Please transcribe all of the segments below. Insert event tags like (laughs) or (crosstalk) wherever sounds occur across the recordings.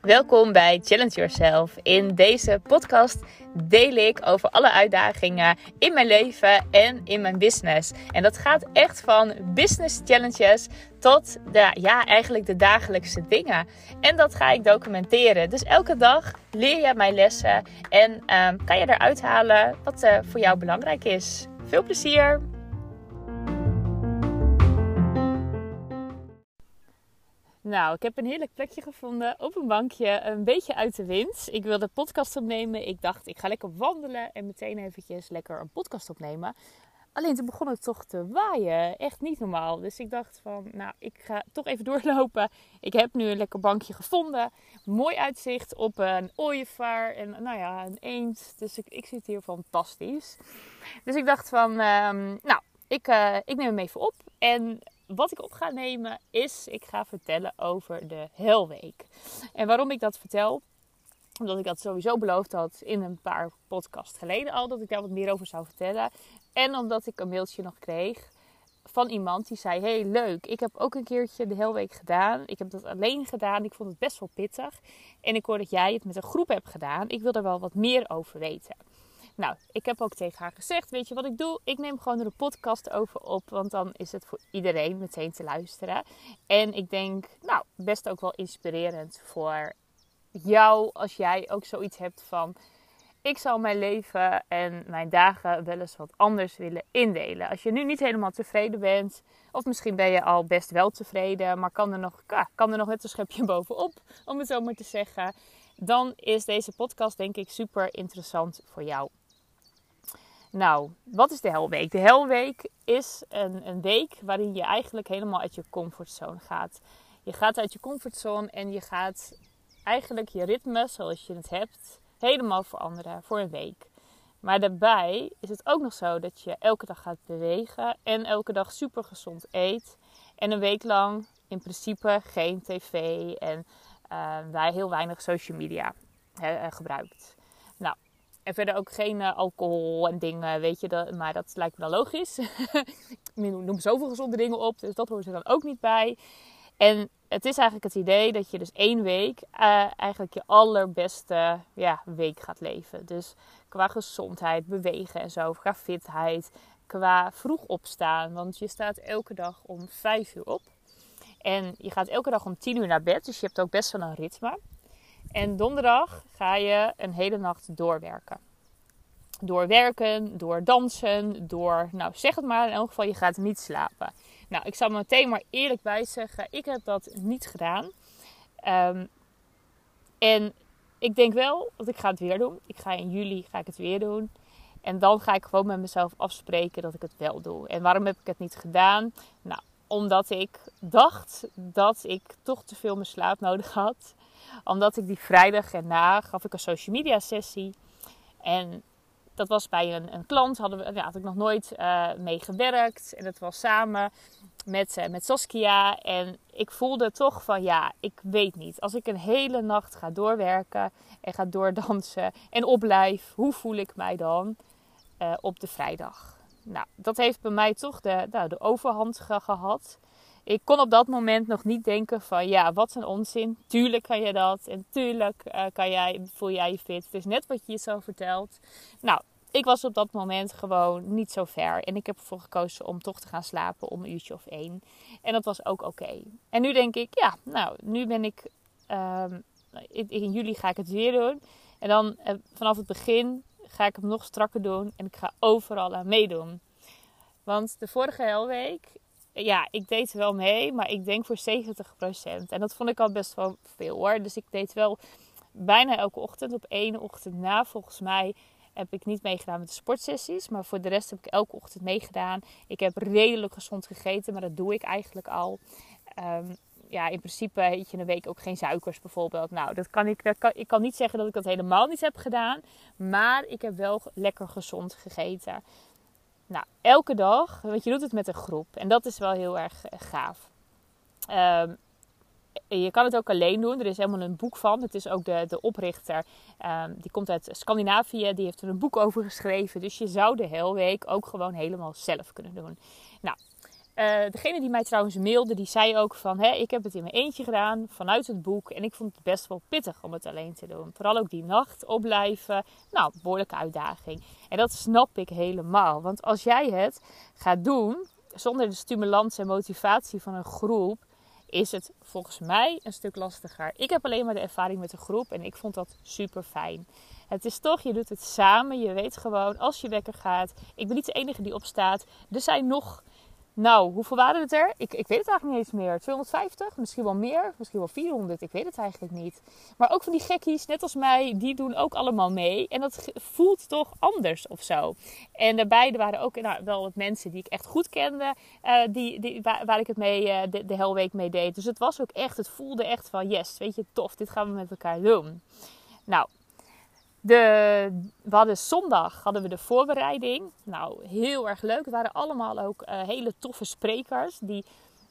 Welkom bij Challenge Yourself. In deze podcast deel ik over alle uitdagingen in mijn leven en in mijn business. En dat gaat echt van business challenges tot de, ja, eigenlijk de dagelijkse dingen. En dat ga ik documenteren. Dus elke dag leer je mijn lessen en um, kan je eruit halen wat uh, voor jou belangrijk is. Veel plezier! Nou, ik heb een heerlijk plekje gevonden op een bankje, een beetje uit de wind. Ik wilde podcast opnemen. Ik dacht, ik ga lekker wandelen en meteen eventjes lekker een podcast opnemen. Alleen toen begon het toch te waaien. Echt niet normaal. Dus ik dacht van, nou, ik ga toch even doorlopen. Ik heb nu een lekker bankje gevonden. Mooi uitzicht op een ooievaar en nou ja, een eend. Dus ik, ik zit hier fantastisch. Dus ik dacht van, um, nou, ik, uh, ik neem hem even op. En wat ik op ga nemen is, ik ga vertellen over de Helweek. En waarom ik dat vertel, omdat ik dat sowieso beloofd had in een paar podcasts geleden al, dat ik daar wat meer over zou vertellen. En omdat ik een mailtje nog kreeg van iemand die zei: Hey, leuk, ik heb ook een keertje de Helweek gedaan. Ik heb dat alleen gedaan. Ik vond het best wel pittig. En ik hoor dat jij het met een groep hebt gedaan. Ik wil er wel wat meer over weten. Nou, ik heb ook tegen haar gezegd: Weet je wat ik doe? Ik neem gewoon er een podcast over op. Want dan is het voor iedereen meteen te luisteren. En ik denk, nou, best ook wel inspirerend voor jou als jij ook zoiets hebt van. Ik zou mijn leven en mijn dagen wel eens wat anders willen indelen. Als je nu niet helemaal tevreden bent, of misschien ben je al best wel tevreden, maar kan er nog, kan er nog net een schepje (laughs) bovenop, om het zo maar te zeggen. Dan is deze podcast denk ik super interessant voor jou. Nou, wat is de Helweek? De Helweek is een, een week waarin je eigenlijk helemaal uit je comfortzone gaat. Je gaat uit je comfortzone en je gaat eigenlijk je ritme zoals je het hebt helemaal veranderen voor een week. Maar daarbij is het ook nog zo dat je elke dag gaat bewegen en elke dag super gezond eet. En een week lang in principe geen tv en uh, heel weinig social media he, gebruikt. En verder ook geen uh, alcohol en dingen, weet je. Maar dat lijkt me dan logisch. (laughs) ik noem zoveel gezonde dingen op, dus dat hoort er dan ook niet bij. En het is eigenlijk het idee dat je dus één week uh, eigenlijk je allerbeste ja, week gaat leven. Dus qua gezondheid, bewegen en zo, qua fitheid, qua vroeg opstaan. Want je staat elke dag om vijf uur op. En je gaat elke dag om tien uur naar bed, dus je hebt ook best wel een ritme. En donderdag ga je een hele nacht doorwerken. Door werken, door dansen, door, nou zeg het maar, in elk geval je gaat niet slapen. Nou, ik zal meteen maar eerlijk bij zeggen, ik heb dat niet gedaan. Um, en ik denk wel dat ik ga het weer doen. Ik ga in juli ga ik het weer doen. En dan ga ik gewoon met mezelf afspreken dat ik het wel doe. En waarom heb ik het niet gedaan? Nou, omdat ik dacht dat ik toch te veel mijn slaap nodig had omdat ik die vrijdag erna gaf ik een social media sessie. En dat was bij een, een klant, hadden we, ja, had ik nog nooit uh, mee gewerkt. En dat was samen met, uh, met Saskia. En ik voelde toch van ja, ik weet niet. Als ik een hele nacht ga doorwerken en ga doordansen en opblijf, hoe voel ik mij dan uh, op de vrijdag? Nou, dat heeft bij mij toch de, nou, de overhand gehad ik kon op dat moment nog niet denken van ja, wat een onzin. Tuurlijk kan je dat en tuurlijk uh, kan jij, voel jij je fit. Het is net wat je jezelf vertelt. Nou, ik was op dat moment gewoon niet zo ver. En ik heb ervoor gekozen om toch te gaan slapen om een uurtje of één. En dat was ook oké. En nu denk ik, ja, nou, nu ben ik... Um, in, juli ga ik het weer doen. En dan uh, vanaf het begin ga ik hem nog strakker doen. En ik ga overal aan meedoen. Want de vorige helweek ja, ik deed wel mee, maar ik denk voor 70%. En dat vond ik al best wel veel hoor. Dus ik deed wel bijna elke ochtend. Op één ochtend na, volgens mij, heb ik niet meegedaan met de sportsessies. Maar voor de rest heb ik elke ochtend meegedaan. Ik heb redelijk gezond gegeten, maar dat doe ik eigenlijk al. Um, ja, in principe eet je een week ook geen suikers bijvoorbeeld. Nou, dat kan ik, dat ik kan niet zeggen dat ik dat helemaal niet heb gedaan. Maar ik heb wel lekker gezond gegeten. Nou, elke dag, want je doet het met een groep. En dat is wel heel erg eh, gaaf. Ehm, je kan het ook alleen doen. Er is helemaal een boek van. Het is ook de, de oprichter. Um, die komt uit Scandinavië. Die heeft er een boek over geschreven. Dus je zou de hele week ook gewoon helemaal zelf kunnen doen. Uh, degene die mij trouwens mailde, die zei ook van... Hè, ik heb het in mijn eentje gedaan, vanuit het boek. En ik vond het best wel pittig om het alleen te doen. Vooral ook die nacht opblijven. Nou, behoorlijke uitdaging. En dat snap ik helemaal. Want als jij het gaat doen, zonder de stimulans en motivatie van een groep... is het volgens mij een stuk lastiger. Ik heb alleen maar de ervaring met de groep en ik vond dat super fijn. Het is toch, je doet het samen. Je weet gewoon, als je wekker gaat. Ik ben niet de enige die opstaat. Er zijn nog nou, hoeveel waren het er? Ik, ik weet het eigenlijk niet eens meer. 250? Misschien wel meer? Misschien wel 400? Ik weet het eigenlijk niet. Maar ook van die gekkies, net als mij, die doen ook allemaal mee. En dat voelt toch anders of zo. En daarbij er waren ook nou, wel wat mensen die ik echt goed kende. Uh, die, die, waar, ik het mee, uh, de, de helweek mee deed. Dus het was ook echt, het voelde echt van yes, weet je, tof. Dit gaan we met elkaar doen. Nou, de, we hadden zondag hadden we de voorbereiding. Nou, heel erg leuk. Het waren allemaal ook uh, hele toffe sprekers die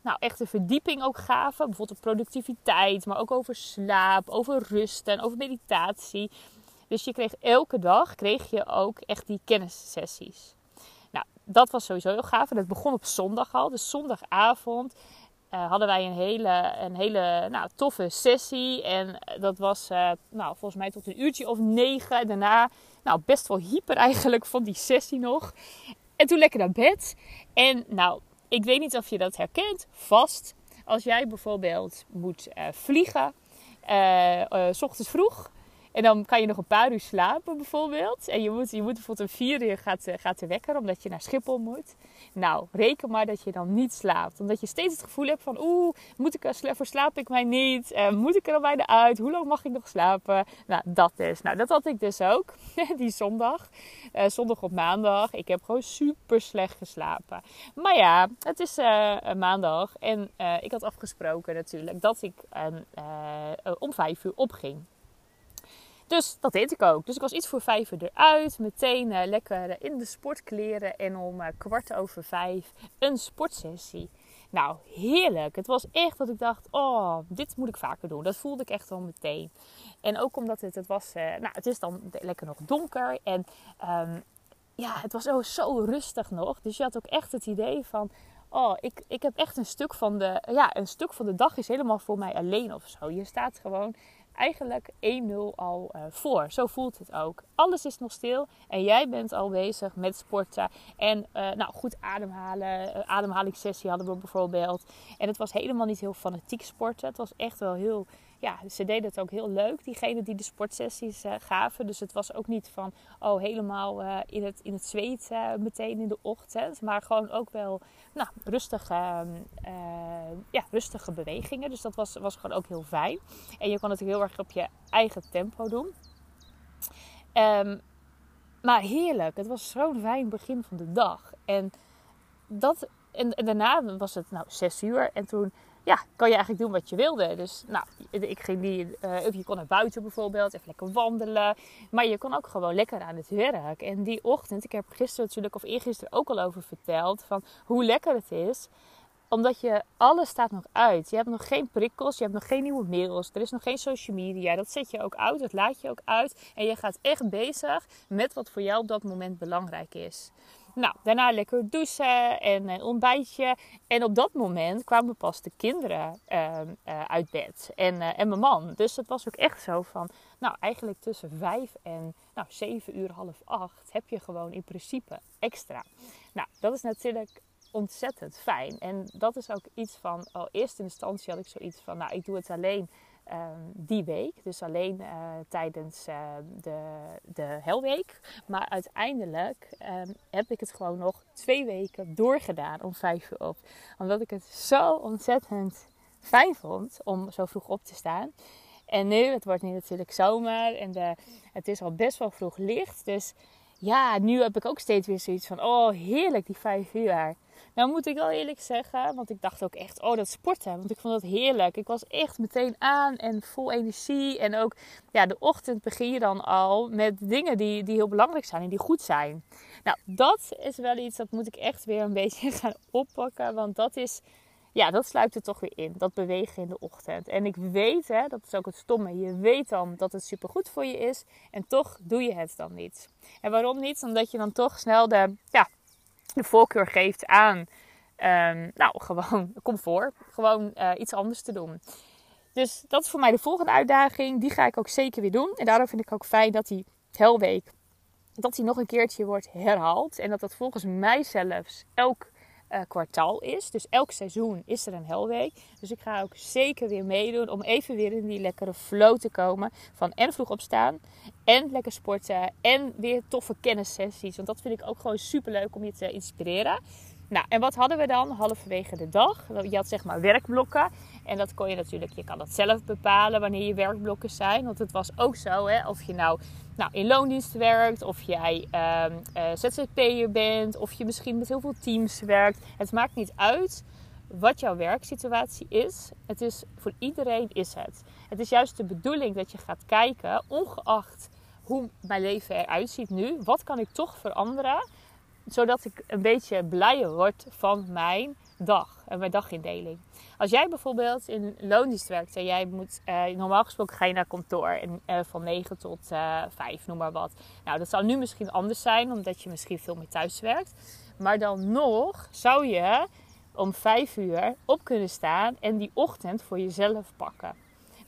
nou, echt een verdieping ook gaven. Bijvoorbeeld productiviteit, maar ook over slaap, over rust en over meditatie. Dus je kreeg elke dag kreeg je ook echt die kennissessies. Nou, dat was sowieso heel gaaf. En het begon op zondag al. Dus zondagavond uh, hadden wij een hele, een hele nou, toffe sessie. En dat was uh, nou, volgens mij tot een uurtje of negen. En daarna nou, best wel hyper eigenlijk van die sessie nog. En toen lekker naar bed. En nou, ik weet niet of je dat herkent. Vast. Als jij bijvoorbeeld moet uh, vliegen. s ochtends vroeg. En dan kan je nog een paar uur slapen bijvoorbeeld. En je moet, je moet bijvoorbeeld om vier uur gaat, gaat de wekker omdat je naar Schiphol moet. Nou, reken maar dat je dan niet slaapt. Omdat je steeds het gevoel hebt van oeh, moet ik er, verslaap ik mij niet? Uh, moet ik er al bijna uit? Hoe lang mag ik nog slapen? Nou, dat dus. Nou, dat had ik dus ook. (laughs) Die zondag. Uh, zondag op maandag. Ik heb gewoon super slecht geslapen. Maar ja, het is maandag. En ik had afgesproken natuurlijk dat ik om vijf uur opging. Dus dat deed ik ook. Dus ik was iets voor vijf uur eruit. Meteen uh, lekker in de sportkleren. En om uh, kwart over vijf een sportsessie. Nou, heerlijk. Het was echt dat ik dacht, oh, dit moet ik vaker doen. Dat voelde ik echt al meteen. En ook omdat het, het was, nou, het is dan lekker nog donker. En um, ja, het was zo, zo rustig nog. Dus je had ook echt het idee van, oh, ik, ik heb echt een stuk van de, ja, een stuk van de dag is helemaal voor mij alleen of zo. Je staat gewoon eigenlijk 1-0 al uh, voor. Zo voelt het ook. Alles is nog stil en jij bent al bezig met sporten. En uh, nou, goed ademhalen. Uh, ademhalingssessie hadden we bijvoorbeeld. En het was helemaal niet heel fanatiek sporten. Het was echt wel heel ja, ze deden het ook heel leuk, diegenen die de sportsessies uh, gaven. Dus het was ook niet van, oh, helemaal uh, in, het, in het zweet uh, meteen in de ochtend. Maar gewoon ook wel, nou, rustige, ja, rustige bewegingen. Dus dat was, was gewoon ook heel fijn. En je kon het heel erg op je eigen tempo doen. Um, maar heerlijk. Het was zo'n fijn begin van de dag. En, dat, en, en daarna was het nou zes uur. En toen ja, kan je eigenlijk doen wat je wilde. Dus nou, ik ging die, uh, je kon naar buiten bijvoorbeeld, even lekker wandelen. Maar je kon ook gewoon lekker aan het werk. En die ochtend, ik heb gisteren natuurlijk of eergisteren ook al over verteld, van hoe lekker het is omdat je, alles staat nog uit. Je hebt nog geen prikkels, je hebt nog geen nieuwe mails, er is nog geen social media. Dat zet je ook uit, dat laat je ook uit. En je gaat echt bezig met wat voor jou op dat moment belangrijk is. Nou, daarna lekker douchen en een ontbijtje. En op dat moment kwamen pas de kinderen ehm, eh, uit bed. En, uh, en mijn man. Dus het was ook echt zo van... Nou, eigenlijk tussen vijf en nou, zeven uur, half acht... heb je gewoon in principe extra. Nou, dat is natuurlijk ontzettend fijn. En dat is ook iets van... Al eerste instantie had ik zoiets van... Nou, ik doe het alleen Ehm, die week. Dus alleen uh, tijdens uh, de, de helweek. Maar uiteindelijk um, heb ik het gewoon nog twee weken doorgedaan om vijf uur op. Omdat ik het zo ontzettend fijn vond om zo vroeg op te staan. En nu, het wordt nu natuurlijk zomer en de, het is al best wel vroeg licht. Dus ja, nu heb ik ook steeds weer zoiets van, oh heerlijk die vijf uur. Nou moet ik wel eerlijk zeggen, want ik dacht ook echt, oh dat sporten. Want ik vond dat heerlijk. Ik was echt meteen aan en vol energie. En ook, ja, de ochtend begin je dan al met dingen die, die heel belangrijk zijn en die goed zijn. Nou, dat is wel iets, dat moet ik echt weer een (laughs) beetje gaan oppakken. Want dat is, ja, dat sluit er toch weer in. Dat bewegen in de ochtend. En ik weet, hè, dat is ook het stomme. Je weet dan dat het supergoed voor je is. En toch doe je het dan niet. En waarom niet? Omdat je dan toch snel de, ja, de voorkeur geeft aan um, nou, gewoon (laughs) comfort. Gewoon uh, iets anders te doen. Dus dat is voor mij de volgende uitdaging. Die ga ik ook zeker weer doen. En daarom vind ik ook fijn dat die Helweek dat die nog een keertje wordt herhaald. En dat dat volgens mij zelfs elk uh, kwartaal is. Dus elk seizoen is er een helweek. Dus ik ga ook zeker weer meedoen om even weer in die lekkere flow te komen. Van en vroeg opstaan en lekker sporten en weer toffe kennissessies. Want dat vind ik ook gewoon super leuk om je te inspireren. Nou, en wat hadden we dan halverwege de dag? Je had zeg maar werkblokken. En dat kon je natuurlijk, je kan dat zelf bepalen wanneer je werkblokken zijn. Want het was ook zo, hè, of je nou, nou in loondienst werkt, of jij um, uh, ZZP'er bent, of je misschien met heel veel teams werkt. Het maakt niet uit wat jouw werksituatie is. Het is voor iedereen is het. Het is juist de bedoeling dat je gaat kijken, ongeacht hoe mijn leven eruit ziet nu, wat kan ik toch veranderen? Zodat ik een beetje blijer word van mijn dag en mijn dagindeling. Als jij bijvoorbeeld in loondienst werkt en jij moet, uh, normaal gesproken ga je naar kantoor en, uh, van 9 tot eh, 5, noem maar wat. Nou, dat zou nu misschien anders zijn, omdat je misschien veel meer thuis werkt. Maar dan nog zou je om 5 uur op kunnen staan en die ochtend voor jezelf pakken.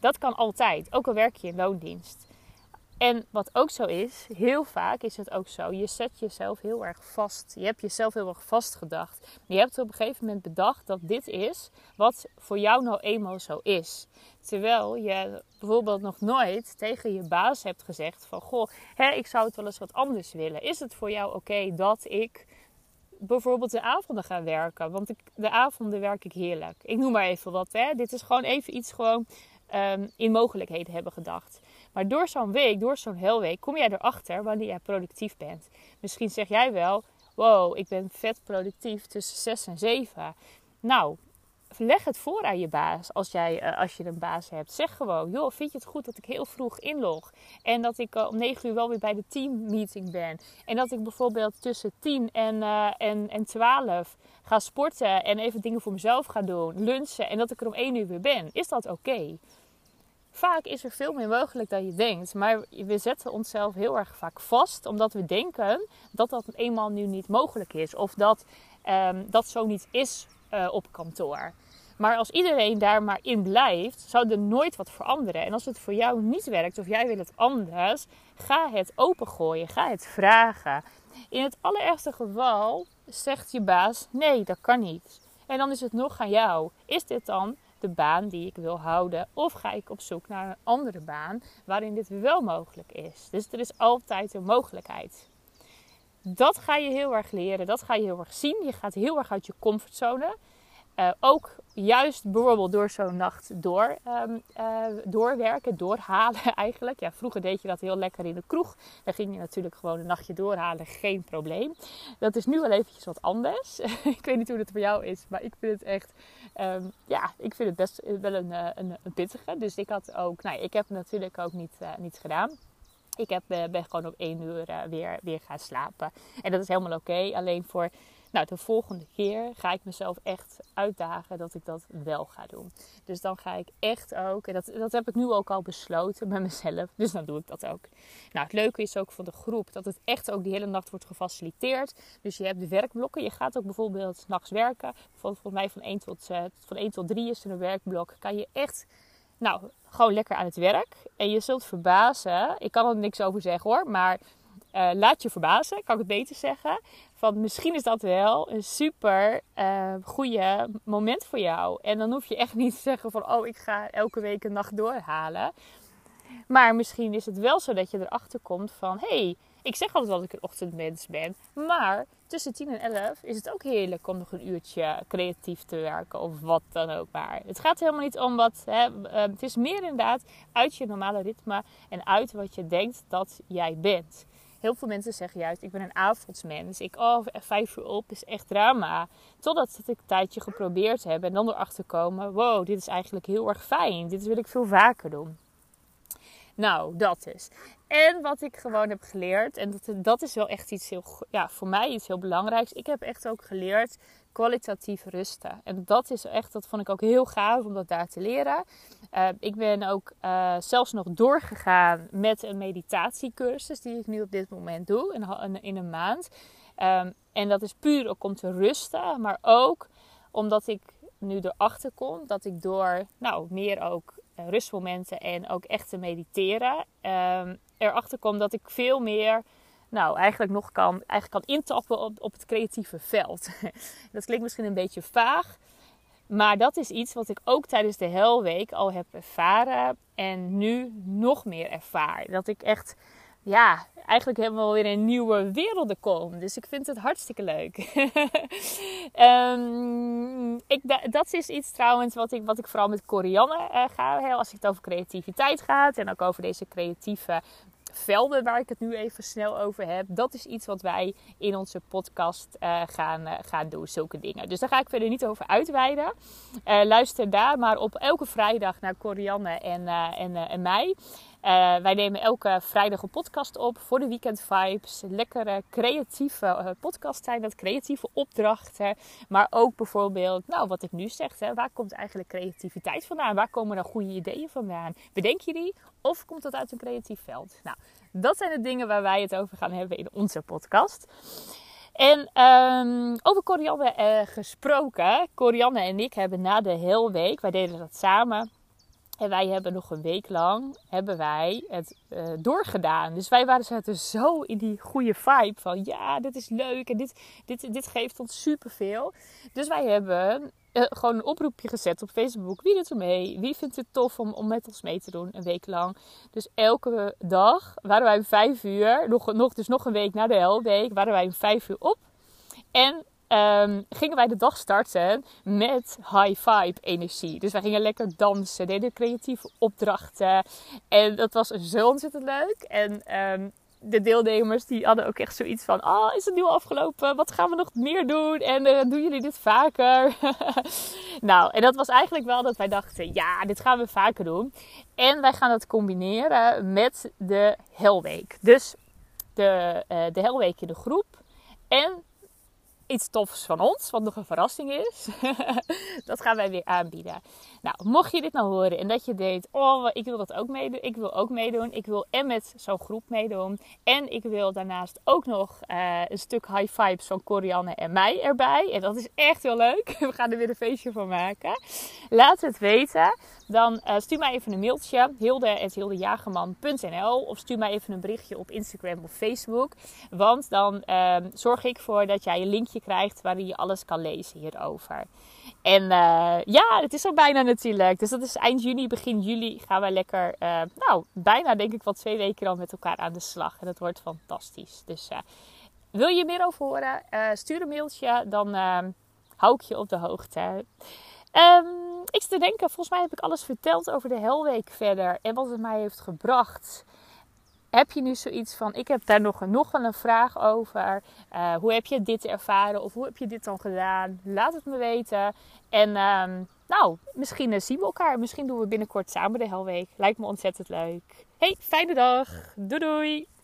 Dat kan altijd, ook al werk je in loondienst. En wat ook zo is, heel vaak is het ook zo, je zet jezelf heel erg vast. Je hebt jezelf heel erg vastgedacht. Je hebt op een gegeven moment bedacht dat dit is wat voor jou nou eenmaal zo is. Terwijl je bijvoorbeeld nog nooit tegen je baas hebt gezegd van... Goh, hè, ik zou het wel eens wat anders willen. Is het voor jou oké dat ik bijvoorbeeld de avonden ga werken? Want de avonden werk ik heerlijk. Ik noem maar even wat. Hè. Dit is gewoon even iets gewoon um, in mogelijkheden hebben gedacht. Maar door zo'n week, door zo'n heel week, kom jij erachter wanneer jij productief bent. Misschien zeg jij wel, wow, ik ben vet productief tussen 6 en 7. Nou, leg het voor aan je baas als, jij, uh, als je een baas hebt. Zeg gewoon, joh, vind je het goed dat ik heel vroeg inlog? En dat ik uh, om 9 uur wel weer bij de teammeeting ben. En dat ik bijvoorbeeld tussen 10 en, uh, en, en 12 ga sporten en even dingen voor mezelf ga doen. Lunchen en dat ik er om 1 uur weer ben. Is dat oké? Vaak is er veel meer mogelijk dan je denkt. Maar we zetten onszelf heel erg vaak vast, omdat we denken dat dat eenmaal nu niet mogelijk is. Of dat um, dat zo niet is uh, op kantoor. Maar als iedereen daar maar in blijft, zou er nooit wat veranderen. En als het voor jou niet werkt of jij wil het anders, ga het opengooien. Ga het vragen. In het allerergste geval zegt je baas: nee, dat kan niet. En dan is het nog aan jou. Is dit dan de baan die ik wil houden? Of ga ik op zoek naar een andere baan waarin dit wel mogelijk is? Dus er is altijd een mogelijkheid. Dat ga je heel erg leren, dat ga je heel erg zien. Je gaat heel erg uit je comfortzone. Uh, ook juist bijvoorbeeld door zo'n nacht door, um, uh, doorwerken, doorhalen (laughs) eigenlijk. Ja, vroeger deed je dat heel lekker in de kroeg. Dan ging je natuurlijk gewoon een nachtje doorhalen, geen probleem. Dat is nu wel eventjes wat anders. (laughs) ik weet niet hoe het voor jou is, maar ik vind het echt... Um, ja, ik vind het best wel een, eh, een, een, pittige. Dus ik had ook... Nou, ik heb natuurlijk ook niet, uh, gedaan. Ik heb, ben gewoon op één uur weer, weer gaan slapen. En dat is helemaal oké. Alleen voor nou, de volgende keer ga ik mezelf echt uitdagen dat ik dat wel ga doen. Dus dan ga ik echt ook, en dat, dat heb ik nu ook al besloten met mezelf, dus dan doe ik dat ook. Nou, het leuke is ook van de groep dat het echt ook die hele nacht wordt gefaciliteerd. Dus je hebt de werkblokken, je gaat ook bijvoorbeeld nachts werken. Volgens mij van 1 tot, uh, van 1 tot 3 is er een werkblok. Kan je echt nou, gewoon lekker aan het werk. En je zult verbazen. Ik kan er niks over zeggen hoor. Maar uh, laat je verbazen, kan ik het beter zeggen. Van misschien is dat wel een super uh, goede moment voor jou. En dan hoef je echt niet te zeggen van oh, ik ga elke week een nacht doorhalen. Maar misschien is het wel zo dat je erachter komt van hey, ik zeg altijd dat ik een ochtendmens ben. Maar tussen 10 en 11 is het ook heerlijk om nog een uurtje creatief te werken of wat dan ook maar. Het gaat helemaal niet om wat. Hè, uh, het is meer inderdaad uit je normale ritme en uit wat je denkt dat jij bent. Heel veel mensen zeggen juist, ik ben een avondsmens. Ik, oh, vijf uur op is echt drama. Totdat ik het een tijdje geprobeerd heb en dan erachter komen, wow, dit is eigenlijk heel erg fijn. Dit wil ik veel vaker doen. Nou, dat is. En wat ik gewoon heb geleerd, en dat, dat is wel echt iets heel, ja, voor mij iets heel belangrijks. Ik heb echt ook geleerd kwalitatief rusten. En dat is echt, dat vond ik ook heel gaaf om dat daar te leren. Uh, ik ben ook uh, zelfs nog doorgegaan met een meditatiecursus die ik nu op dit moment doe in, in een maand. Um, en dat is puur ook om te rusten, maar ook omdat ik nu erachter kom dat ik door nou, meer ook eh, rustmomenten en ook echt te mediteren, um, erachter kom dat ik veel meer nou, eigenlijk nog kan, eigenlijk kan intappen op, op het creatieve veld. (laughs) dat klinkt misschien een beetje vaag. Maar dat is iets wat ik ook tijdens de Helweek al heb ervaren. En nu nog meer ervaar. Dat ik echt, ja, eigenlijk helemaal weer in nieuwe werelden kom. Dus ik vind het hartstikke leuk. um, (laughs) ik, dat is iets trouwens wat ik, wat ik vooral met Corianne uh, ga. Als het over creativiteit gaat. En ook over deze creatieve velden waar ik het nu even snel over heb. Dat is iets wat wij in onze podcast uh, gaan, uh, gaan doen, zulke dingen. Dus daar ga ik verder niet over uitweiden. Uh, luister daar maar op elke vrijdag naar Corianne en, en, en mij. Uh, wij nemen elke vrijdag een podcast op voor de Weekend Vibes. Lekkere creatieve uh, podcast zijn dat, creatieve opdrachten. Maar ook bijvoorbeeld, nou wat ik nu zeg, hè, waar komt eigenlijk creativiteit vandaan? Waar komen dan goede ideeën vandaan? Bedenk je die? Of komt dat uit een creatief veld? Nou, dat zijn de dingen waar wij het over gaan hebben in onze podcast. En um, over Corianne uh, gesproken. Corianne en ik hebben na de hele week, wij deden dat samen en wij hebben nog een week lang hebben wij het uh, doorgedaan. Dus wij waren zaten zo in die goede vibe van ja, dit is leuk en dit, dit, dit geeft ons superveel. Dus wij hebben uh, gewoon een oproepje gezet op Facebook. Wie doet er mee? Wie vindt het tof om, om met ons mee te doen een week lang? Dus elke dag waren wij om vijf uur, nog, nog, dus nog een week na de helweek, waren wij om vijf uur op. En um, gingen wij de dag starten met high vibe energie. Dus wij gingen lekker dansen, deden creatieve opdrachten. En dat was zo ontzettend leuk. En um, de deelnemers die hadden ook echt zoiets van: Oh, is het nu afgelopen? Wat gaan we nog meer doen? En uh, doen jullie dit vaker? (laughs) nou, en dat was eigenlijk wel dat wij dachten: Ja, dit gaan we vaker doen. En wij gaan dat combineren met de Helweek. Dus de, uh, de Helweek in de groep. En iets tofs van ons, wat nog een verrassing is. (laughs) dat gaan wij weer aanbieden. Nou, mocht je dit nou horen en dat je denkt, oh, ik wil dat ook meedoen. Ik wil ook meedoen. Ik wil en met zo'n groep meedoen. En ik wil daarnaast ook nog uh, een stuk high vibes van Corianne en mij erbij. En dat is echt heel leuk. (laughs) We gaan er weer een feestje van maken. Laat het weten. Dan uh, stuur mij even een mailtje. hilde.hildejagerman.nl Of stuur mij even een berichtje op Instagram of Facebook. Want dan uh, zorg ik voor dat jij een linkje krijgt waarin je alles kan lezen hierover. En uh, ja, het is al bijna natuurlijk. Dus dat is eind juni, begin juli gaan wij lekker, uh, nou, bijna denk ik wel twee weken al met elkaar aan de slag. En dat wordt fantastisch. Dus wil je meer over horen? stuur een mailtje, dan hou ik je op de hoogte. Um, ik te denken, volgens mij heb ik alles verteld over de Helweek verder. En wat het mij heeft gebracht. Heb je nu zoiets van, ik heb daar nog, nog een vraag over. Uh, hoe heb je dit ervaren of hoe heb je dit dan gedaan? Laat het me weten. En um, nou, misschien uh, zien we elkaar. Misschien doen we binnenkort samen de Helweek. Lijkt me ontzettend leuk. Hey, fijne dag. Doei doei.